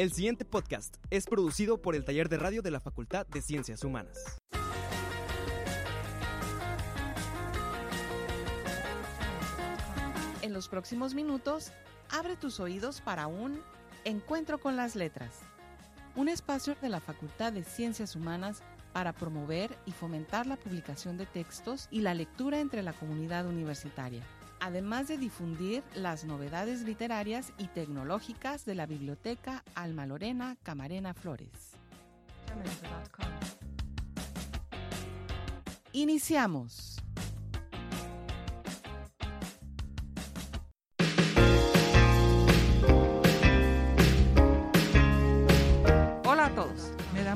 El siguiente podcast es producido por el Taller de Radio de la Facultad de Ciencias Humanas. En los próximos minutos, abre tus oídos para un Encuentro con las Letras, un espacio de la Facultad de Ciencias Humanas para promover y fomentar la publicación de textos y la lectura entre la comunidad universitaria, además de difundir las novedades literarias y tecnológicas de la Biblioteca Alma Lorena Camarena Flores. Iniciamos.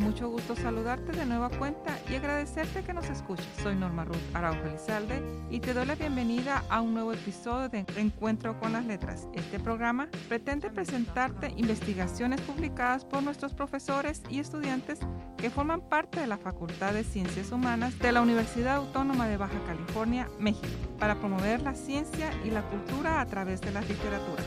Mucho gusto saludarte de nueva cuenta y agradecerte que nos escuches. Soy Norma Ruth Araujo Elizalde y te doy la bienvenida a un nuevo episodio de Encuentro con las Letras. Este programa pretende presentarte investigaciones publicadas por nuestros profesores y estudiantes que forman parte de la Facultad de Ciencias Humanas de la Universidad Autónoma de Baja California, México, para promover la ciencia y la cultura a través de la literatura.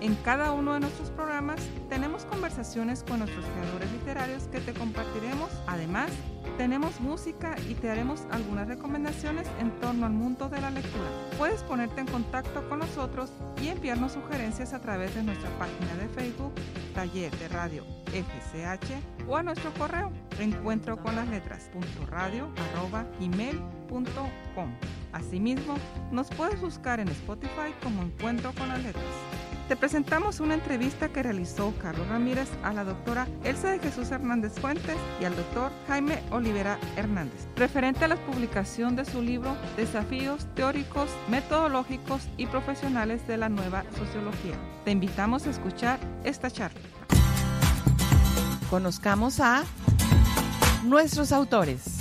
En cada uno de nuestros programas tenemos conversaciones con nuestros creadores literarios que te compartiremos. Además, tenemos música y te haremos algunas recomendaciones en torno al mundo de la lectura. Puedes ponerte en contacto con nosotros y enviarnos sugerencias a través de nuestra página de Facebook, Taller de Radio FCH, o a nuestro correo encuentro con las letras Asimismo, nos puedes buscar en Spotify como Encuentro con las Letras. Te presentamos una entrevista que realizó Carlos Ramírez a la doctora Elsa de Jesús Hernández Fuentes y al doctor Jaime Olivera Hernández, referente a la publicación de su libro Desafíos teóricos, metodológicos y profesionales de la nueva sociología. Te invitamos a escuchar esta charla. Conozcamos a nuestros autores.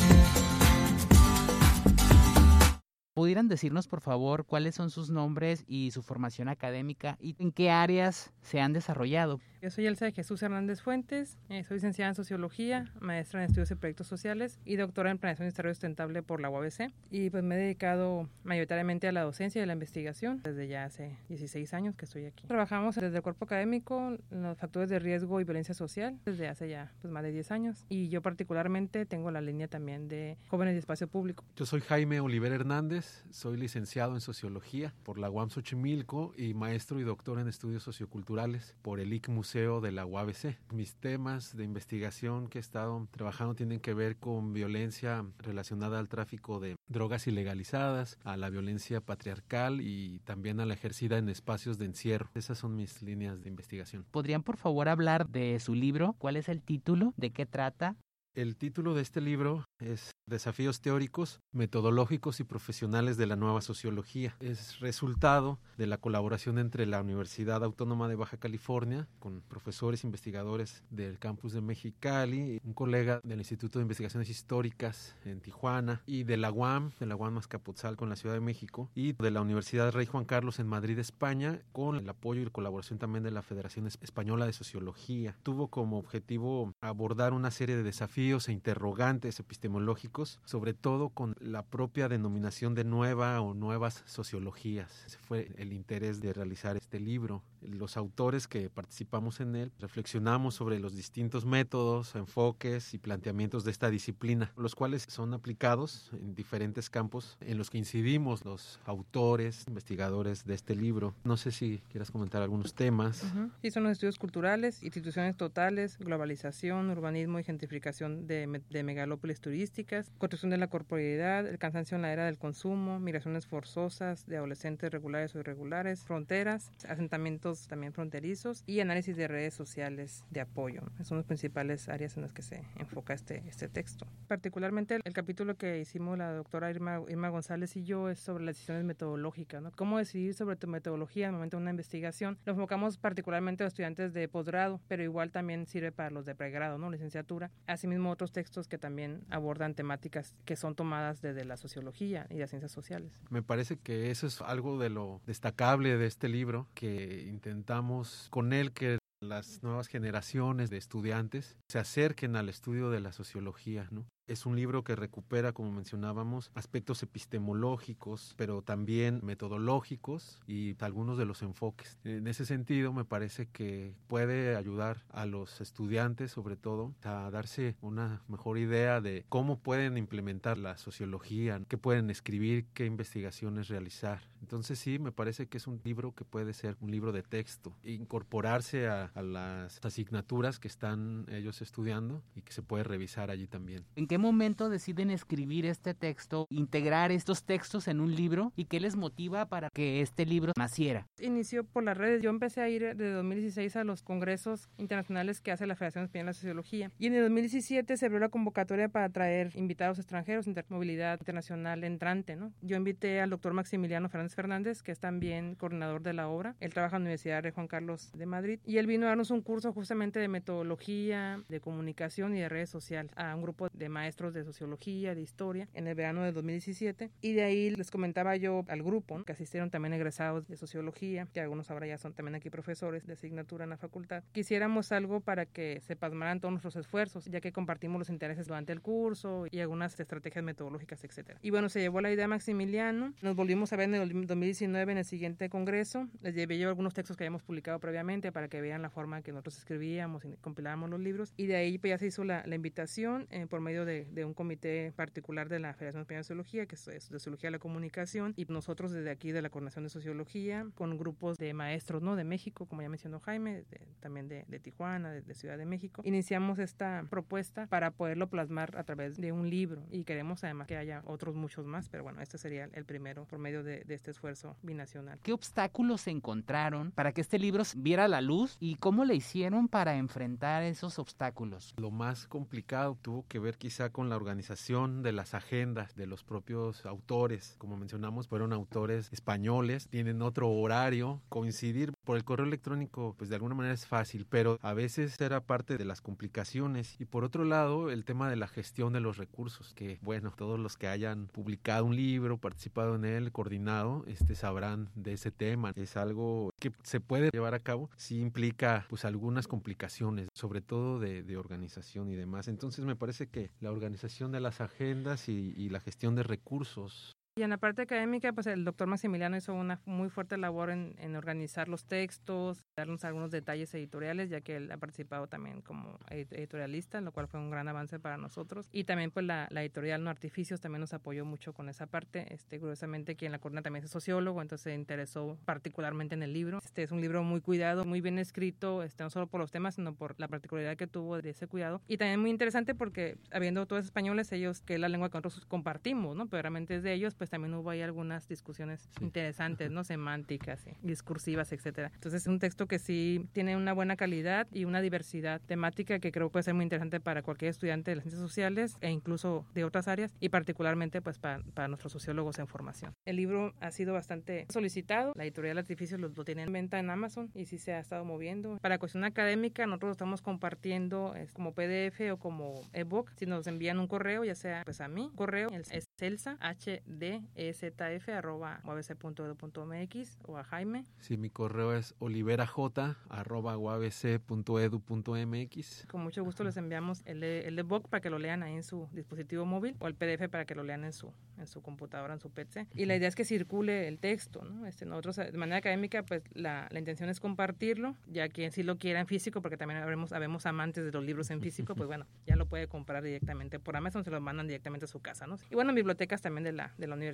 ¿Pudieran decirnos, por favor, cuáles son sus nombres y su formación académica y en qué áreas se han desarrollado? Yo soy Elsa de Jesús Hernández Fuentes, eh, soy licenciada en Sociología, maestra en Estudios y Proyectos Sociales y doctora en Planeación y Desarrollo Sustentable por la UABC. Y pues me he dedicado mayoritariamente a la docencia y a la investigación desde ya hace 16 años que estoy aquí. Trabajamos desde el cuerpo académico los factores de riesgo y violencia social desde hace ya pues, más de 10 años. Y yo particularmente tengo la línea también de jóvenes y espacio público. Yo soy Jaime Oliver Hernández, soy licenciado en Sociología por la UAM Xochimilco y maestro y doctor en Estudios Socioculturales por el IC Museo de la UABC. Mis temas de investigación que he estado trabajando tienen que ver con violencia relacionada al tráfico de drogas ilegalizadas, a la violencia patriarcal y también a la ejercida en espacios de encierro. Esas son mis líneas de investigación. ¿Podrían por favor hablar de su libro? ¿Cuál es el título? ¿De qué trata? El título de este libro es Desafíos teóricos, metodológicos y profesionales de la nueva sociología. Es resultado de la colaboración entre la Universidad Autónoma de Baja California con profesores investigadores del campus de Mexicali, un colega del Instituto de Investigaciones Históricas en Tijuana y de la UAM, de la UAM Mazcapotzalco en la Ciudad de México y de la Universidad Rey Juan Carlos en Madrid, España, con el apoyo y la colaboración también de la Federación Española de Sociología. Tuvo como objetivo abordar una serie de desafíos e interrogantes epistemológicos, sobre todo con la propia denominación de nueva o nuevas sociologías. Ese fue el interés de realizar este libro. Los autores que participamos en él reflexionamos sobre los distintos métodos, enfoques y planteamientos de esta disciplina, los cuales son aplicados en diferentes campos en los que incidimos los autores, investigadores de este libro. No sé si quieras comentar algunos temas. Uh Sí, son los estudios culturales, instituciones totales, globalización, urbanismo y gentrificación de, de, megalópolis turísticas, construcción de la corporalidad, el cansancio en la era del consumo, migraciones forzosas de adolescentes regulares o irregulares, fronteras, asentamientos también fronterizos y análisis de redes sociales de apoyo. Son las principales áreas en las que se enfoca este, este texto. Particularmente el, capítulo que hicimos la doctora Irma, Irma, González y yo es sobre las decisiones metodológicas, ¿no? Cómo decidir sobre tu metodología en el momento de una investigación. Lo enfocamos particularmente a los estudiantes de posgrado, pero igual también sirve para los de pregrado, ¿no? Licenciatura. Asimismo, otros textos que también abordan temáticas que son tomadas desde la sociología y las ciencias sociales. Me parece que eso es algo de lo destacable de este libro, que intentamos con él que las nuevas generaciones de estudiantes se acerquen al estudio de la sociología, ¿no? Es un libro que recupera, como mencionábamos, aspectos epistemológicos, pero también metodológicos y algunos de los enfoques. En ese sentido, me parece que puede ayudar a los estudiantes, sobre todo, a darse una mejor idea de cómo pueden implementar la sociología, qué pueden escribir, qué investigaciones realizar. Entonces sí, me parece que es un libro que puede ser un libro de texto, incorporarse a, las asignaturas que están ellos estudiando y que se puede revisar allí también. ¿En qué momento deciden escribir este texto, integrar estos textos en un libro y qué les motiva para que este libro naciera? Inició por las redes. Yo empecé a ir de 2016 a los congresos internacionales que hace la Federación Española de Sociología y en el 2017 se abrió la convocatoria para traer invitados extranjeros, intermovilidad internacional entrante. ¿no? Yo invité al doctor Maximiliano Fernández Fernández, que es también coordinador de la obra. Él trabaja en la Universidad de Juan Carlos de Madrid y él vino a darnos un curso justamente de metodología, de comunicación y de redes sociales a un grupo de maestros de sociología, de historia, en el verano de 2017. Y de ahí les comentaba yo al grupo, que asistieron también egresados de sociología, que algunos ahora ya son también aquí profesores de asignatura en la facultad. Quisiéramos algo para que se pasmaran todos nuestros esfuerzos, ya que compartimos los intereses durante el curso y algunas estrategias metodológicas, etcétera. Y bueno, se llevó la idea Maximiliano, nos volvimos a ver en el 2019 en el siguiente congreso, les llevé yo algunos textos que habíamos publicado previamente para que vean la forma que nosotros escribíamos y compilábamos los libros, y de ahí pues, ya se hizo la, la invitación eh, por medio de, de, un comité particular de la Federación Española de Sociología, que es, de Sociología de la Comunicación, y nosotros desde aquí de la Coordinación de Sociología, con grupos de maestros ¿no? de México, como ya mencionó Jaime, de, también de, de Tijuana, de, Ciudad de México, iniciamos esta propuesta para poderlo plasmar a través de un libro, y queremos además que haya otros muchos más, pero bueno, este sería el primero por medio de, de este esfuerzo binacional. ¿Qué obstáculos se encontraron para que este libro viera la luz y cómo le hicieron para enfrentar esos obstáculos? Lo más complicado tuvo que ver quizá con la organización de las agendas de los propios autores. Como mencionamos, fueron autores españoles, tienen otro horario. Coincidir por el correo electrónico, pues de alguna manera es fácil, pero a veces era parte de las complicaciones. Y por otro lado, el tema de la gestión de los recursos, que bueno, todos los que hayan publicado un libro, participado en él, coordinado, este sabrán de ese tema. Es algo que se puede llevar a cabo, sí implica pues algunas complicaciones, sobre todo de, de organización y demás. Entonces me parece que la organización de las agendas y, y la gestión de recursos y en la parte académica, pues el doctor Maximiliano hizo una muy fuerte labor en, en, organizar los textos, darnos algunos detalles editoriales, ya que él ha participado también como editorialista, lo cual fue un gran avance para nosotros. Y también pues la, la editorial No Artificios también nos apoyó mucho con esa parte. Este, curiosamente, quien la coordina también es sociólogo, entonces se interesó particularmente en el libro. Este es un libro muy cuidado, muy bien escrito, este, no solo por los temas, sino por la particularidad que tuvo de ese cuidado. Y también muy interesante porque, habiendo todos españoles, ellos, que es la lengua que nosotros compartimos, ¿no? Pero realmente es de ellos, pues también hubo ahí algunas discusiones sí. interesantes, ¿no? Semánticas, y discursivas, etcétera. Entonces es un texto que sí tiene una buena calidad y una diversidad temática que creo que puede ser muy interesante para cualquier estudiante de las ciencias sociales e incluso de otras áreas y particularmente pues para, para nuestros sociólogos en formación. El libro ha sido bastante solicitado, la editorial Artificios lo, lo, tiene en venta en Amazon y sí se ha estado moviendo. Para cuestión académica nosotros lo estamos compartiendo es como PDF o como ebook, si nos envían un correo, ya sea pues a mí, correo es celsa hd zf.uabc.edu.mx o a Jaime. Sí, mi correo es oliveraj.uabc.edu.mx. Con mucho gusto les enviamos el de, el de book para que lo lean ahí en su dispositivo móvil o el PDF para que lo lean en su, en su computadora, en su PC. Y la idea es que circule el texto, ¿no? Este, nosotros de manera académica, pues la, la intención es compartirlo, ya quien sí lo quiera en físico, porque también habemos, habemos amantes de los libros en físico, pues bueno, ya lo puede comprar directamente por Amazon, se lo mandan directamente a su casa, ¿no? Y bueno, en bibliotecas también de la, de la universidad.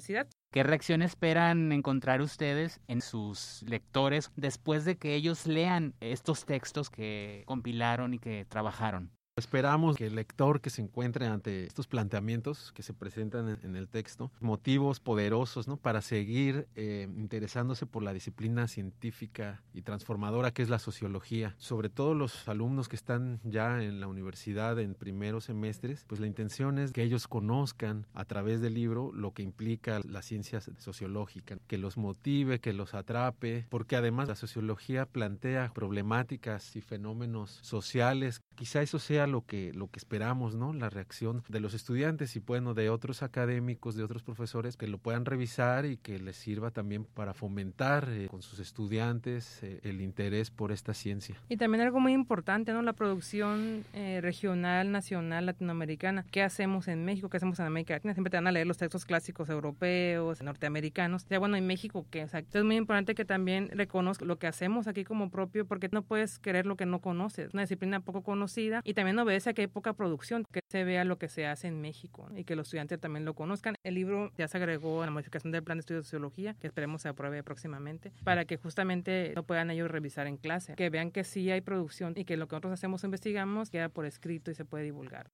¿Qué reacción esperan encontrar ustedes en sus lectores después de que ellos lean estos textos que compilaron y que trabajaron? Esperamos que el lector que se encuentre ante estos planteamientos que se presentan en, el texto, motivos poderosos ¿no? para seguir eh, interesándose por la disciplina científica y transformadora que es la sociología. Sobre todo los alumnos que están ya en la universidad en primeros semestres, pues la intención es que ellos conozcan a través del libro lo que implica la ciencia sociológica, que los motive, que los atrape, porque además la sociología plantea problemáticas y fenómenos sociales. Quizá eso sea sea lo que, lo que esperamos, ¿no? La reacción de los estudiantes y bueno, de otros académicos, de otros profesores que lo puedan revisar y que les sirva también para fomentar eh, con sus estudiantes eh, el interés por esta ciencia. Y también algo muy importante, ¿no? La producción eh, regional, nacional, latinoamericana. ¿Qué hacemos en México? ¿Qué hacemos en América Latina? Siempre te van a leer los textos clásicos europeos, norteamericanos. Ya bueno, en México, ¿qué? O sea, es muy importante que también reconozca lo que hacemos aquí como propio, porque no puedes querer lo que no conoces. Una disciplina poco conocida y también obedece a que hay poca producción, que se vea lo que se hace en México y que los estudiantes también lo conozcan. El libro ya se agregó a la modificación del plan de estudio de sociología, que esperemos se apruebe próximamente, para que justamente lo puedan ellos revisar en clase, que vean que sí hay producción y que lo que nosotros hacemos investigamos queda por escrito y se puede divulgar.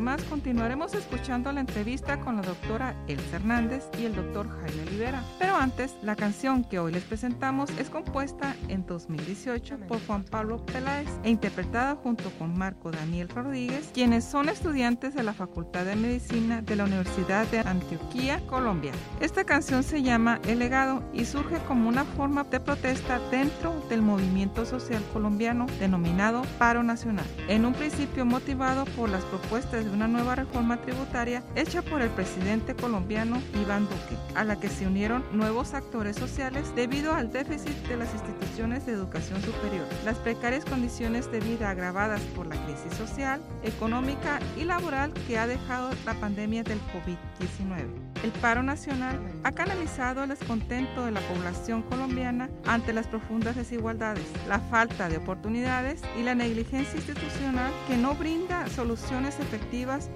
Más continuaremos escuchando la entrevista con la doctora Elsa Hernández y el doctor Jaime Olivera. Pero antes, la canción que hoy les presentamos es compuesta en 2018 por Juan Pablo Peláez e interpretada junto con Marco Daniel Rodríguez, quienes son estudiantes de la Facultad de Medicina de la Universidad de Antioquía, Colombia. Esta canción se llama El legado y surge como una forma de protesta dentro del movimiento social colombiano denominado Paro Nacional. En un principio motivado por las propuestas de una nueva reforma tributaria hecha por el presidente colombiano Iván Duque, a la que se unieron nuevos actores sociales debido al déficit de las instituciones de educación superior, las precarias condiciones de vida agravadas por la crisis social, económica y laboral que ha dejado la pandemia del COVID-19. El paro nacional ha canalizado el descontento de la población colombiana ante las profundas desigualdades, la falta de oportunidades y la negligencia institucional que no brinda soluciones efectivas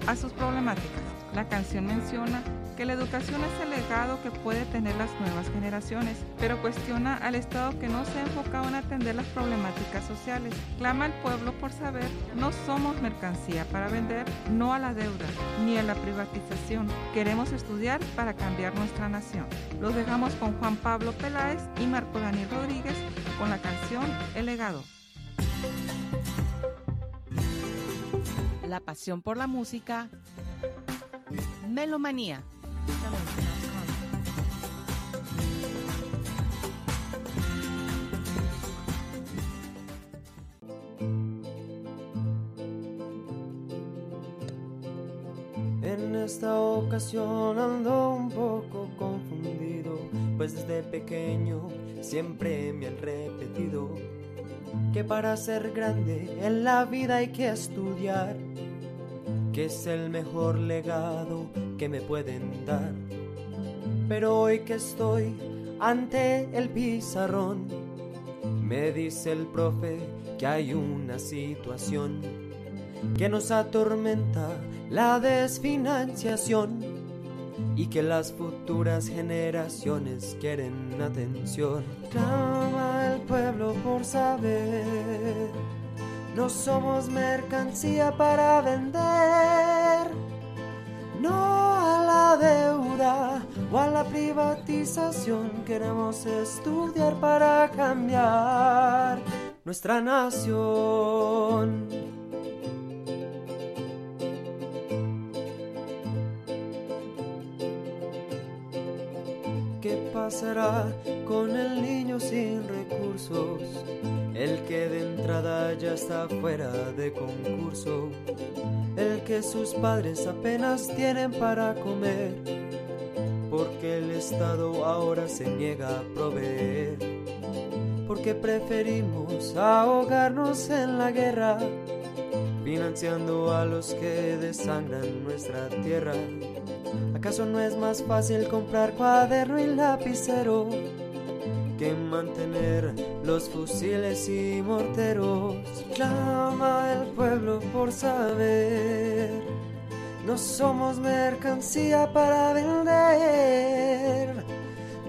a sus problemáticas. La canción menciona que la educación es el legado que puede tener las nuevas generaciones, pero cuestiona al Estado que no se ha enfocado en atender las problemáticas sociales. Clama al pueblo por saber, no somos mercancía para vender, no a la deuda, ni a la privatización. Queremos estudiar para cambiar nuestra nación. Los dejamos con Juan Pablo Peláez y Marco Daniel Rodríguez con la canción El legado. La pasión por la música, Melomanía. En esta ocasión ando un poco confundido, pues desde pequeño siempre me han repetido que para ser grande en la vida hay que estudiar, que es el mejor legado que me pueden dar. Pero hoy que estoy ante el pizarrón, me dice el profe que hay una situación que nos atormenta la desfinanciación y que las futuras generaciones quieren atención. Pueblo por saber, no somos mercancía para vender, no a la deuda o a la privatización, queremos estudiar para cambiar nuestra nación. Pasará con el niño sin recursos? El que de entrada ya está fuera de concurso, el que sus padres apenas tienen para comer, porque el Estado ahora se niega a proveer, porque preferimos ahogarnos en la guerra, financiando a los que desangran nuestra tierra ¿Acaso no es más fácil comprar cuaderno y lapicero que mantener los fusiles y morteros? Clama el pueblo por saber. No somos mercancía para vender,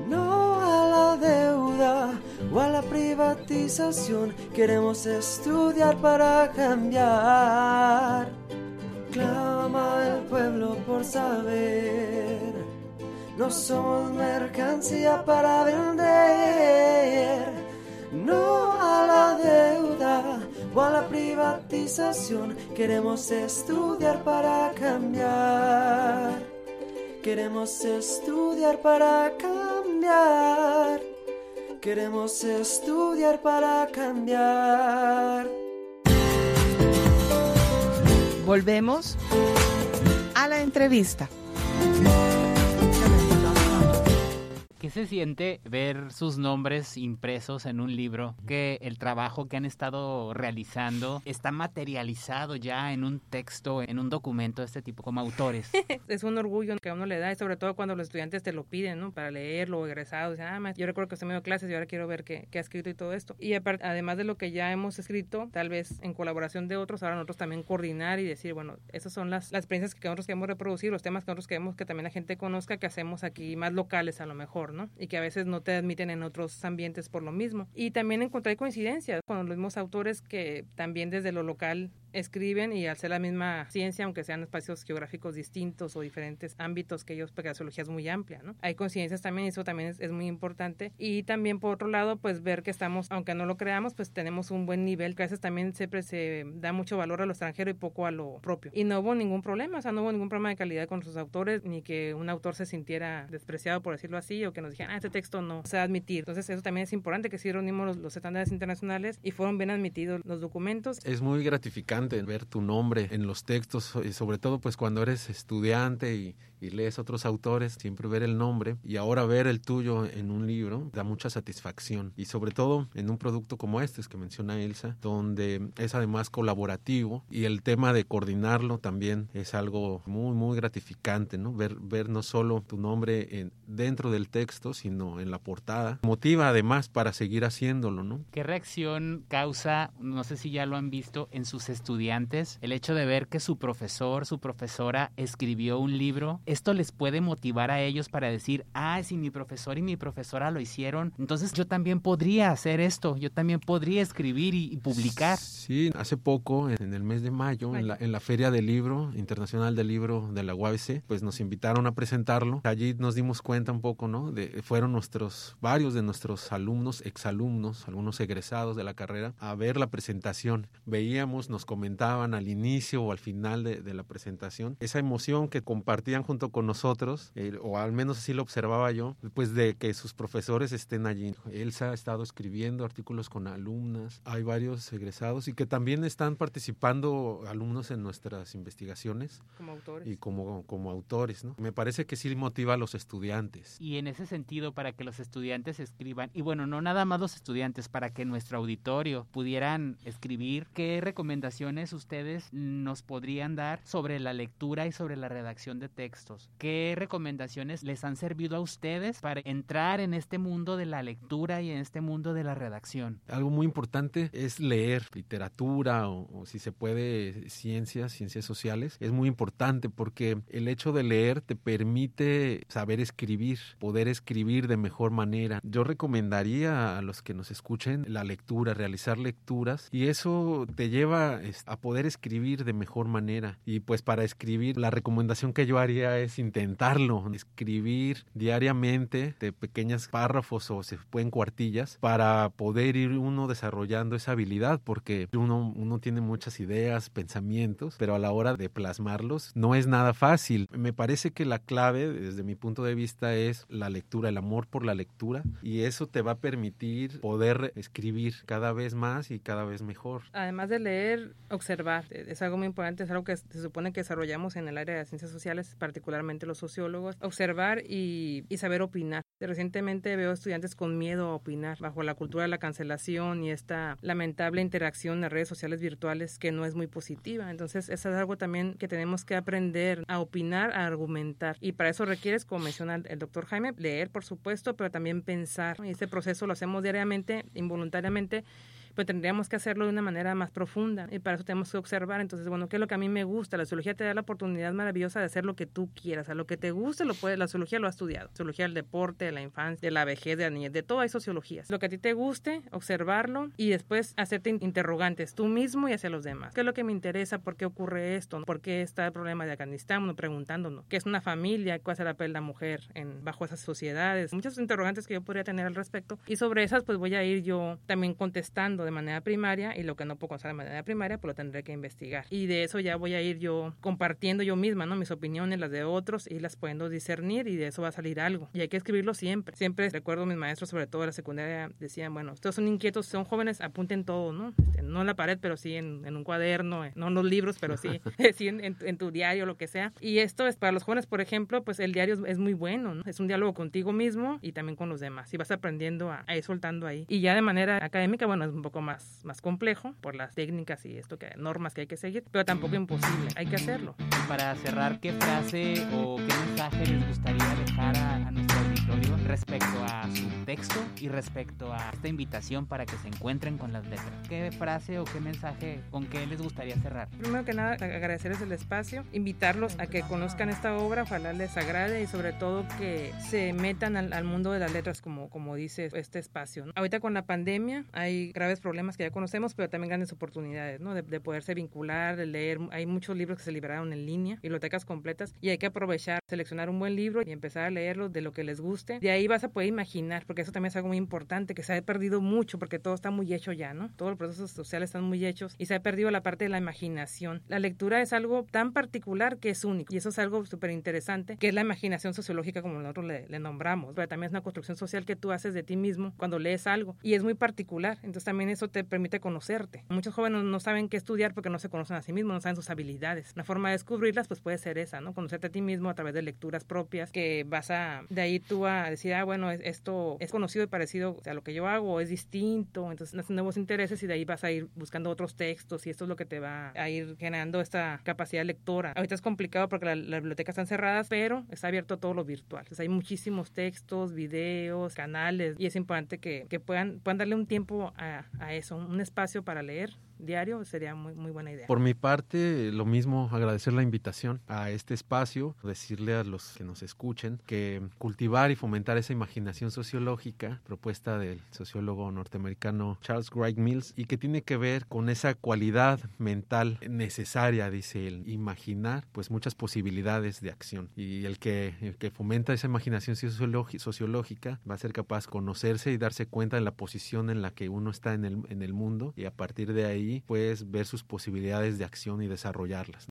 no a la deuda o a la privatización. Queremos estudiar para cambiar clama el pueblo por saber. No somos mercancía para vender, no a la deuda o a la privatización. Queremos estudiar para cambiar. Queremos estudiar para cambiar Queremos estudiar para cambiar. Volvemos a la entrevista. ¿Qué se siente ver sus nombres impresos en un libro? Que el trabajo que han estado realizando está materializado ya en un texto, en un documento de este tipo, como autores. es un orgullo que a uno le da, y sobre todo cuando los estudiantes te lo piden, ¿no? Para leerlo, egresados. Dicen, ah, yo recuerdo que usted me dio clases y ahora quiero ver qué, qué ha escrito y todo esto. Y además de lo que ya hemos escrito, tal vez en colaboración de otros, ahora nosotros también coordinar y decir, bueno, esas son las experiencias que nosotros queremos reproducir, los temas que nosotros queremos que también la gente conozca, que hacemos aquí más locales a lo mejor, ¿no? Y que a veces no te admiten en otros ambientes por lo mismo. Y también encontré coincidencias con los mismos autores que también desde lo local escriben y al ser la misma ciencia, aunque sean espacios geográficos distintos o diferentes ámbitos que ellos, porque la zoología es muy amplia, ¿no? Hay coincidencias también eso también es, muy importante. Y también por otro lado, pues ver que estamos, aunque no lo creamos, pues tenemos un buen nivel, que a veces también siempre se da mucho valor a lo extranjero y poco a lo propio. Y no hubo ningún problema, o sea, no hubo ningún problema de calidad con sus autores, ni que un autor se sintiera despreciado, por decirlo así, o que nos dijeran, ah, este texto no se va a admitir. Entonces eso también es importante, que sí reunimos los estándares internacionales y fueron bien admitidos los documentos. Es muy gratificante ver tu nombre en los textos, y sobre todo pues cuando eres estudiante y, y lees otros autores, siempre ver el nombre y ahora ver el tuyo en un libro da mucha satisfacción y sobre todo en un producto como este que menciona Elsa, donde es además colaborativo y el tema de coordinarlo también es algo muy muy gratificante, ¿no? Ver ver no solo tu nombre en, dentro del texto, sino en la portada. Motiva además para seguir haciéndolo, ¿no? ¿Qué reacción causa, no sé si ya lo han visto en sus estudiantes, el hecho de ver que su profesor, su profesora escribió un libro esto les puede motivar a ellos para decir, ah, si mi profesor y mi profesora lo hicieron, entonces yo también podría hacer esto, yo también podría escribir y, publicar. Sí, hace poco, en el mes de mayo, en la, en la, Feria del Libro, Internacional del Libro de la UABC, pues nos invitaron a presentarlo. Allí nos dimos cuenta un poco, ¿no? De, fueron nuestros, varios de nuestros alumnos, exalumnos, algunos egresados de la carrera, a ver la presentación. Veíamos, nos comentaban al inicio o al final de, de la presentación, esa emoción que compartían junto con nosotros, eh, o al menos así lo observaba yo, pues de que sus profesores estén allí. Elsa ha estado escribiendo artículos con alumnas, hay varios egresados y que también están participando alumnos en nuestras investigaciones. Como autores. Y como, como autores, ¿no? Me parece que sí motiva a los estudiantes. Y en ese sentido, para que los estudiantes escriban, y bueno, no nada más los estudiantes, para que nuestro auditorio pudieran escribir, ¿qué recomendaciones ustedes nos podrían dar sobre la lectura y sobre la redacción de textos? ¿Qué recomendaciones les han servido a ustedes para entrar en este mundo de la lectura y en este mundo de la redacción? Algo muy importante es leer literatura o, si se puede ciencias, ciencias sociales. Es muy importante porque el hecho de leer te permite saber escribir, poder escribir de mejor manera. Yo recomendaría a los que nos escuchen la lectura, realizar lecturas y eso te lleva a poder escribir de mejor manera. Y pues para escribir, la recomendación que yo haría es intentarlo, escribir diariamente de pequeños párrafos o se pueden cuartillas para poder ir uno desarrollando esa habilidad, porque uno, uno tiene muchas ideas, pensamientos, pero a la hora de plasmarlos no es nada fácil. Me parece que la clave, desde mi punto de vista, es la lectura, el amor por la lectura, y eso te va a permitir poder escribir cada vez más y cada vez mejor. Además de leer, observar, es algo muy importante, es algo que se supone que desarrollamos en el área de ciencias sociales, particularmente los sociólogos, observar y, saber opinar. Recientemente veo estudiantes con miedo a opinar bajo la cultura de la cancelación y esta lamentable interacción en redes sociales virtuales que no es muy positiva. Entonces, eso es algo también que tenemos que aprender a opinar, a argumentar. Y para eso requieres, como menciona el doctor Jaime, leer, por supuesto, pero también pensar. Y este proceso lo hacemos diariamente, involuntariamente pero tendríamos que hacerlo de una manera más profunda y para eso tenemos que observar. Entonces, bueno, ¿qué es lo que a mí me gusta? La zoología te da la oportunidad maravillosa de hacer lo que tú quieras, a lo que te guste, lo puedes, la zoología lo ha estudiado, zoología del deporte, de la infancia, de la vejez, de la niñez, de todo hay sociologías. Lo que a ti te guste, observarlo y después hacerte interrogantes tú mismo y hacia los demás. ¿Qué es lo que me interesa? ¿Por qué ocurre esto? ¿Por qué está el problema de Afganistán? Preguntándonos. ¿Qué es una familia? ¿Cuál es el papel de la mujer en, bajo esas sociedades? Muchas interrogantes que yo podría tener al respecto y sobre esas pues voy a ir yo también contestando de manera primaria y lo que no puedo conocer de manera primaria, pues lo tendré que investigar. Y de eso ya voy a ir yo compartiendo yo misma, ¿no? Mis opiniones, las de otros, y las puedo discernir y de eso va a salir algo. Y hay que escribirlo siempre. Siempre recuerdo mis maestros, sobre todo de la secundaria, decían, bueno, ustedes son inquietos, son jóvenes, apunten todo, ¿no? Este, no en la pared, pero sí en, en un cuaderno, eh, no en los libros, pero sí, sí en, en, tu diario, lo que sea. Y esto es para los jóvenes, por ejemplo, pues el diario es, muy bueno, ¿no? Es un diálogo contigo mismo y también con los demás. Y vas aprendiendo a, a ir soltando ahí. Y ya de manera académica, bueno, es un poco más, más complejo por las técnicas y esto que normas que hay que seguir, pero tampoco imposible. Hay que hacerlo. Para cerrar, ¿qué frase o qué mensaje les gustaría dejar a, a nuestro respecto a su texto y respecto a esta invitación para que se encuentren con las letras? ¿Qué frase o qué mensaje con qué les gustaría cerrar? Primero que nada, agradecerles el espacio, invitarlos a que conozcan esta obra, ojalá les agrade y sobre todo que se metan al, al mundo de las letras como, como dice este espacio. ¿no? Ahorita con la pandemia hay graves problemas que ya conocemos, pero también grandes oportunidades ¿no? de, de poderse vincular, de leer. Hay muchos libros que se liberaron en línea, bibliotecas completas, y hay que aprovechar, seleccionar un buen libro y empezar a leerlo de lo que les guste. De ahí vas a poder imaginar, porque eso también es algo muy importante, que se ha perdido mucho, porque todo está muy hecho ya, ¿no? Todos los procesos sociales están muy hechos y se ha perdido la parte de la imaginación. La lectura es algo tan particular que es único, y eso es algo súper interesante, que es la imaginación sociológica, como nosotros le, nombramos, pero también es una construcción social que tú haces de ti mismo cuando lees algo, y es muy particular, entonces también eso te permite conocerte. Muchos jóvenes no saben qué estudiar porque no se conocen a sí mismos, no saben sus habilidades. Una forma de descubrirlas pues puede ser esa, ¿no? Conocerte a ti mismo a través de lecturas propias que vas a, de ahí tú a decir, ah, bueno, esto es conocido y parecido a lo que yo hago, es distinto, entonces nacen nuevos intereses y de ahí vas a ir buscando otros textos y esto es lo que te va a ir generando esta capacidad lectora. Ahorita es complicado porque las la bibliotecas están cerradas, pero está abierto todo lo virtual. Entonces hay muchísimos textos, videos, canales y es importante que, que puedan, puedan darle un tiempo a, a eso, un espacio para leer diario sería muy, muy buena idea. Por mi parte, lo mismo, agradecer la invitación a este espacio, decirle a los que nos escuchen que cultivar y fomentar esa imaginación sociológica, propuesta del sociólogo norteamericano Charles Wright Mills, y que tiene que ver con esa cualidad mental necesaria, dice él, imaginar pues muchas posibilidades de acción. Y el que, el que fomenta esa imaginación sociológica va a ser capaz de conocerse y darse cuenta de la posición en la que uno está en el, en el mundo y a partir de ahí puedes ver sus posibilidades de acción y desarrollarlas.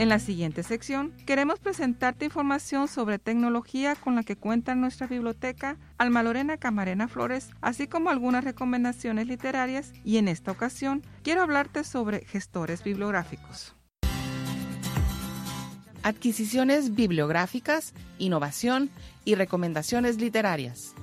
En la siguiente sección queremos presentarte información sobre tecnología con la que cuenta nuestra biblioteca Alma Lorena Camarena Flores, así como algunas recomendaciones literarias y en esta ocasión quiero hablarte sobre gestores bibliográficos. Adquisiciones bibliográficas, innovación y recomendaciones literarias.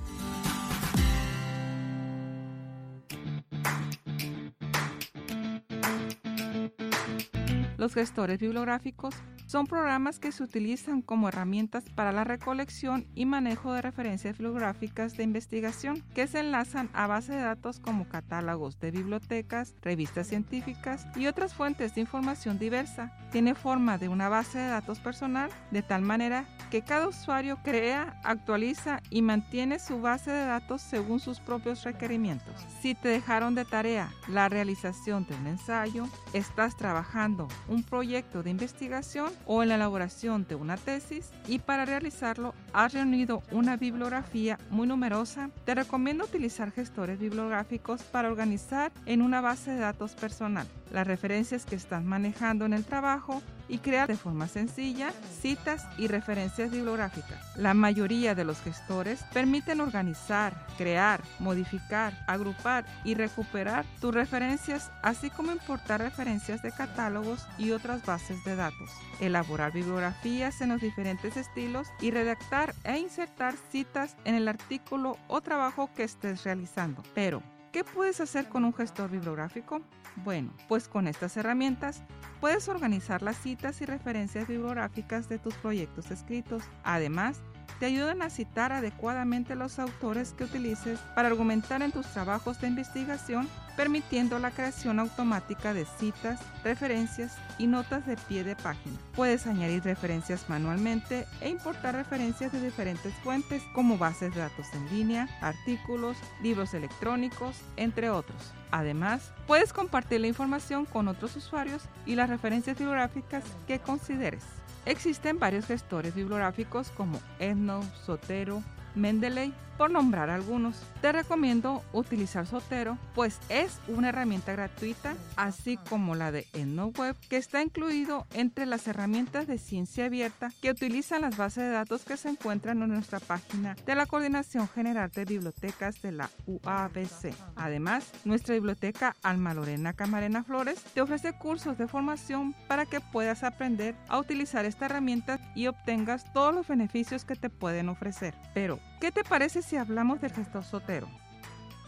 Los gestores bibliográficos son programas que se utilizan como herramientas para la recolección y manejo de referencias bibliográficas de investigación que se enlazan a bases de datos como catálogos de bibliotecas, revistas científicas y otras fuentes de información diversa. Tiene forma de una base de datos personal de tal manera que cada usuario crea, actualiza y mantiene su base de datos según sus propios requerimientos. Si te dejaron de tarea la realización de un ensayo, estás trabajando un proyecto de investigación o en la elaboración de una tesis y para realizarlo has reunido una bibliografía muy numerosa, te recomiendo utilizar gestores bibliográficos para organizar en una base de datos personal las referencias que estás manejando en el trabajo y crear de forma sencilla citas y referencias bibliográficas. La mayoría de los gestores permiten organizar, crear, modificar, agrupar y recuperar tus referencias, así como importar referencias de catálogos y otras bases de datos, elaborar bibliografías en los diferentes estilos y redactar e insertar citas en el artículo o trabajo que estés realizando. Pero, ¿Qué puedes hacer con un gestor bibliográfico? Bueno, pues con estas herramientas puedes organizar las citas y referencias bibliográficas de tus proyectos escritos. Además, te ayudan a citar adecuadamente los autores que utilices para argumentar en tus trabajos de investigación, permitiendo la creación automática de citas, referencias y notas de pie de página. Puedes añadir referencias manualmente e importar referencias de diferentes fuentes como bases de datos en línea, artículos, libros electrónicos, entre otros. Además, puedes compartir la información con otros usuarios y las referencias bibliográficas que consideres. Existen varios gestores bibliográficos como EndNote, Zotero, Mendeley, por nombrar algunos. Te recomiendo utilizar Sotero, pues es una herramienta gratuita, así como la de EndNoteWeb, que está incluido entre las herramientas de ciencia abierta que utilizan las bases de datos que se encuentran en nuestra página de la Coordinación General de Bibliotecas de la UABC. Además, nuestra biblioteca Alma Lorena Camarena Flores te ofrece cursos de formación para que puedas aprender a utilizar esta herramienta y obtengas todos los beneficios que te pueden ofrecer. Pero, ¿qué te parece si hablamos del gestor Sotero?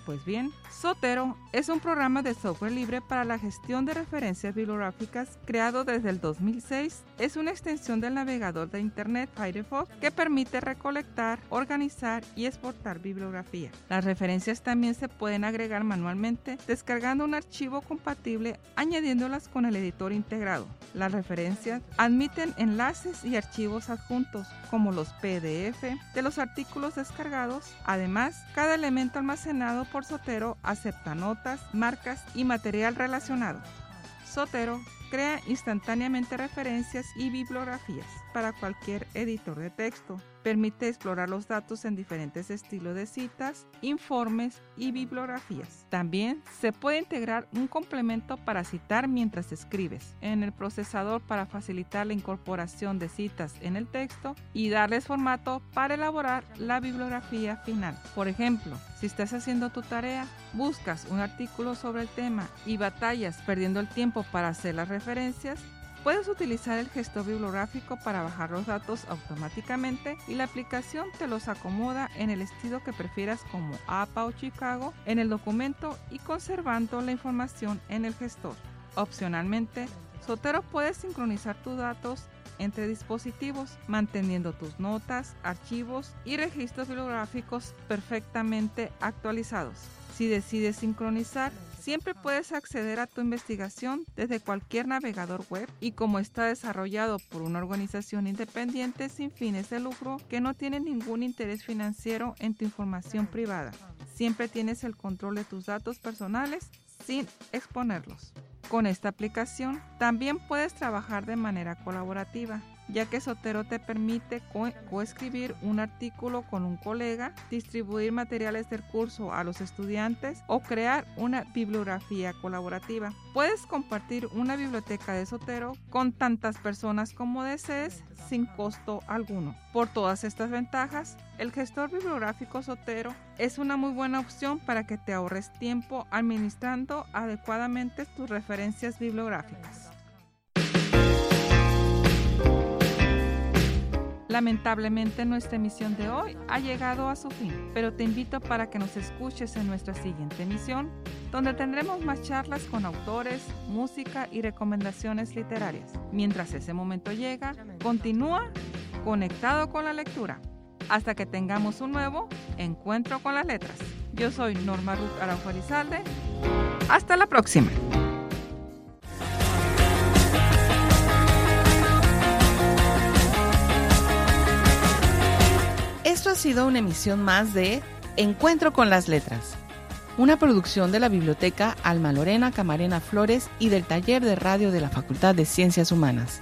Pues bien, Sotero es un programa de software libre para la gestión de referencias bibliográficas creado desde el 2006. Es una extensión del navegador de Internet Firefox que permite recolectar, organizar y exportar bibliografía. Las referencias también se pueden agregar manualmente descargando un archivo compatible añadiéndolas con el editor integrado. Las referencias admiten enlaces y archivos adjuntos como los PDF de los artículos descargados. Además, cada elemento almacenado por Sotero acepta notas, marcas y material relacionado. Sotero crea instantáneamente referencias y bibliografías para cualquier editor de texto. Permite explorar los datos en diferentes estilos de citas, informes y bibliografías. También se puede integrar un complemento para citar mientras escribes en el procesador para facilitar la incorporación de citas en el texto y darles formato para elaborar la bibliografía final. Por ejemplo, si estás haciendo tu tarea, buscas un artículo sobre el tema y batallas perdiendo el tiempo para hacer las referencias, Puedes utilizar el gestor bibliográfico para bajar los datos automáticamente y la aplicación te los acomoda en el estilo que prefieras como APA o Chicago en el documento y conservando la información en el gestor. Opcionalmente, Sotero puede sincronizar tus datos entre dispositivos, manteniendo tus notas, archivos y registros bibliográficos perfectamente actualizados. Si decides sincronizar, Siempre puedes acceder a tu investigación desde cualquier navegador web y como está desarrollado por una organización independiente sin fines de lucro que no tiene ningún interés financiero en tu información privada. Siempre tienes el control de tus datos personales sin exponerlos. Con esta aplicación. También puedes trabajar de manera colaborativa ya que Sotero te permite coescribir un artículo con un colega, distribuir materiales del curso a los estudiantes o crear una bibliografía colaborativa. Puedes compartir una biblioteca de Sotero con tantas personas como desees sin costo alguno. Por todas estas ventajas, el gestor bibliográfico Sotero es una muy buena opción para que te ahorres tiempo administrando adecuadamente tus referencias bibliográficas. Lamentablemente nuestra emisión de hoy ha llegado a su fin, pero te invito para que nos escuches en nuestra siguiente emisión, donde tendremos más charlas con autores, música y recomendaciones literarias. Mientras ese momento llega, continúa conectado con la lectura, hasta que tengamos un nuevo encuentro con las letras. Yo soy Norma Ruth Araujo Elizalde. Hasta la próxima. Ha sido una emisión más de Encuentro con las Letras, una producción de la Biblioteca Alma Lorena Camarena Flores y del Taller de Radio de la Facultad de Ciencias Humanas.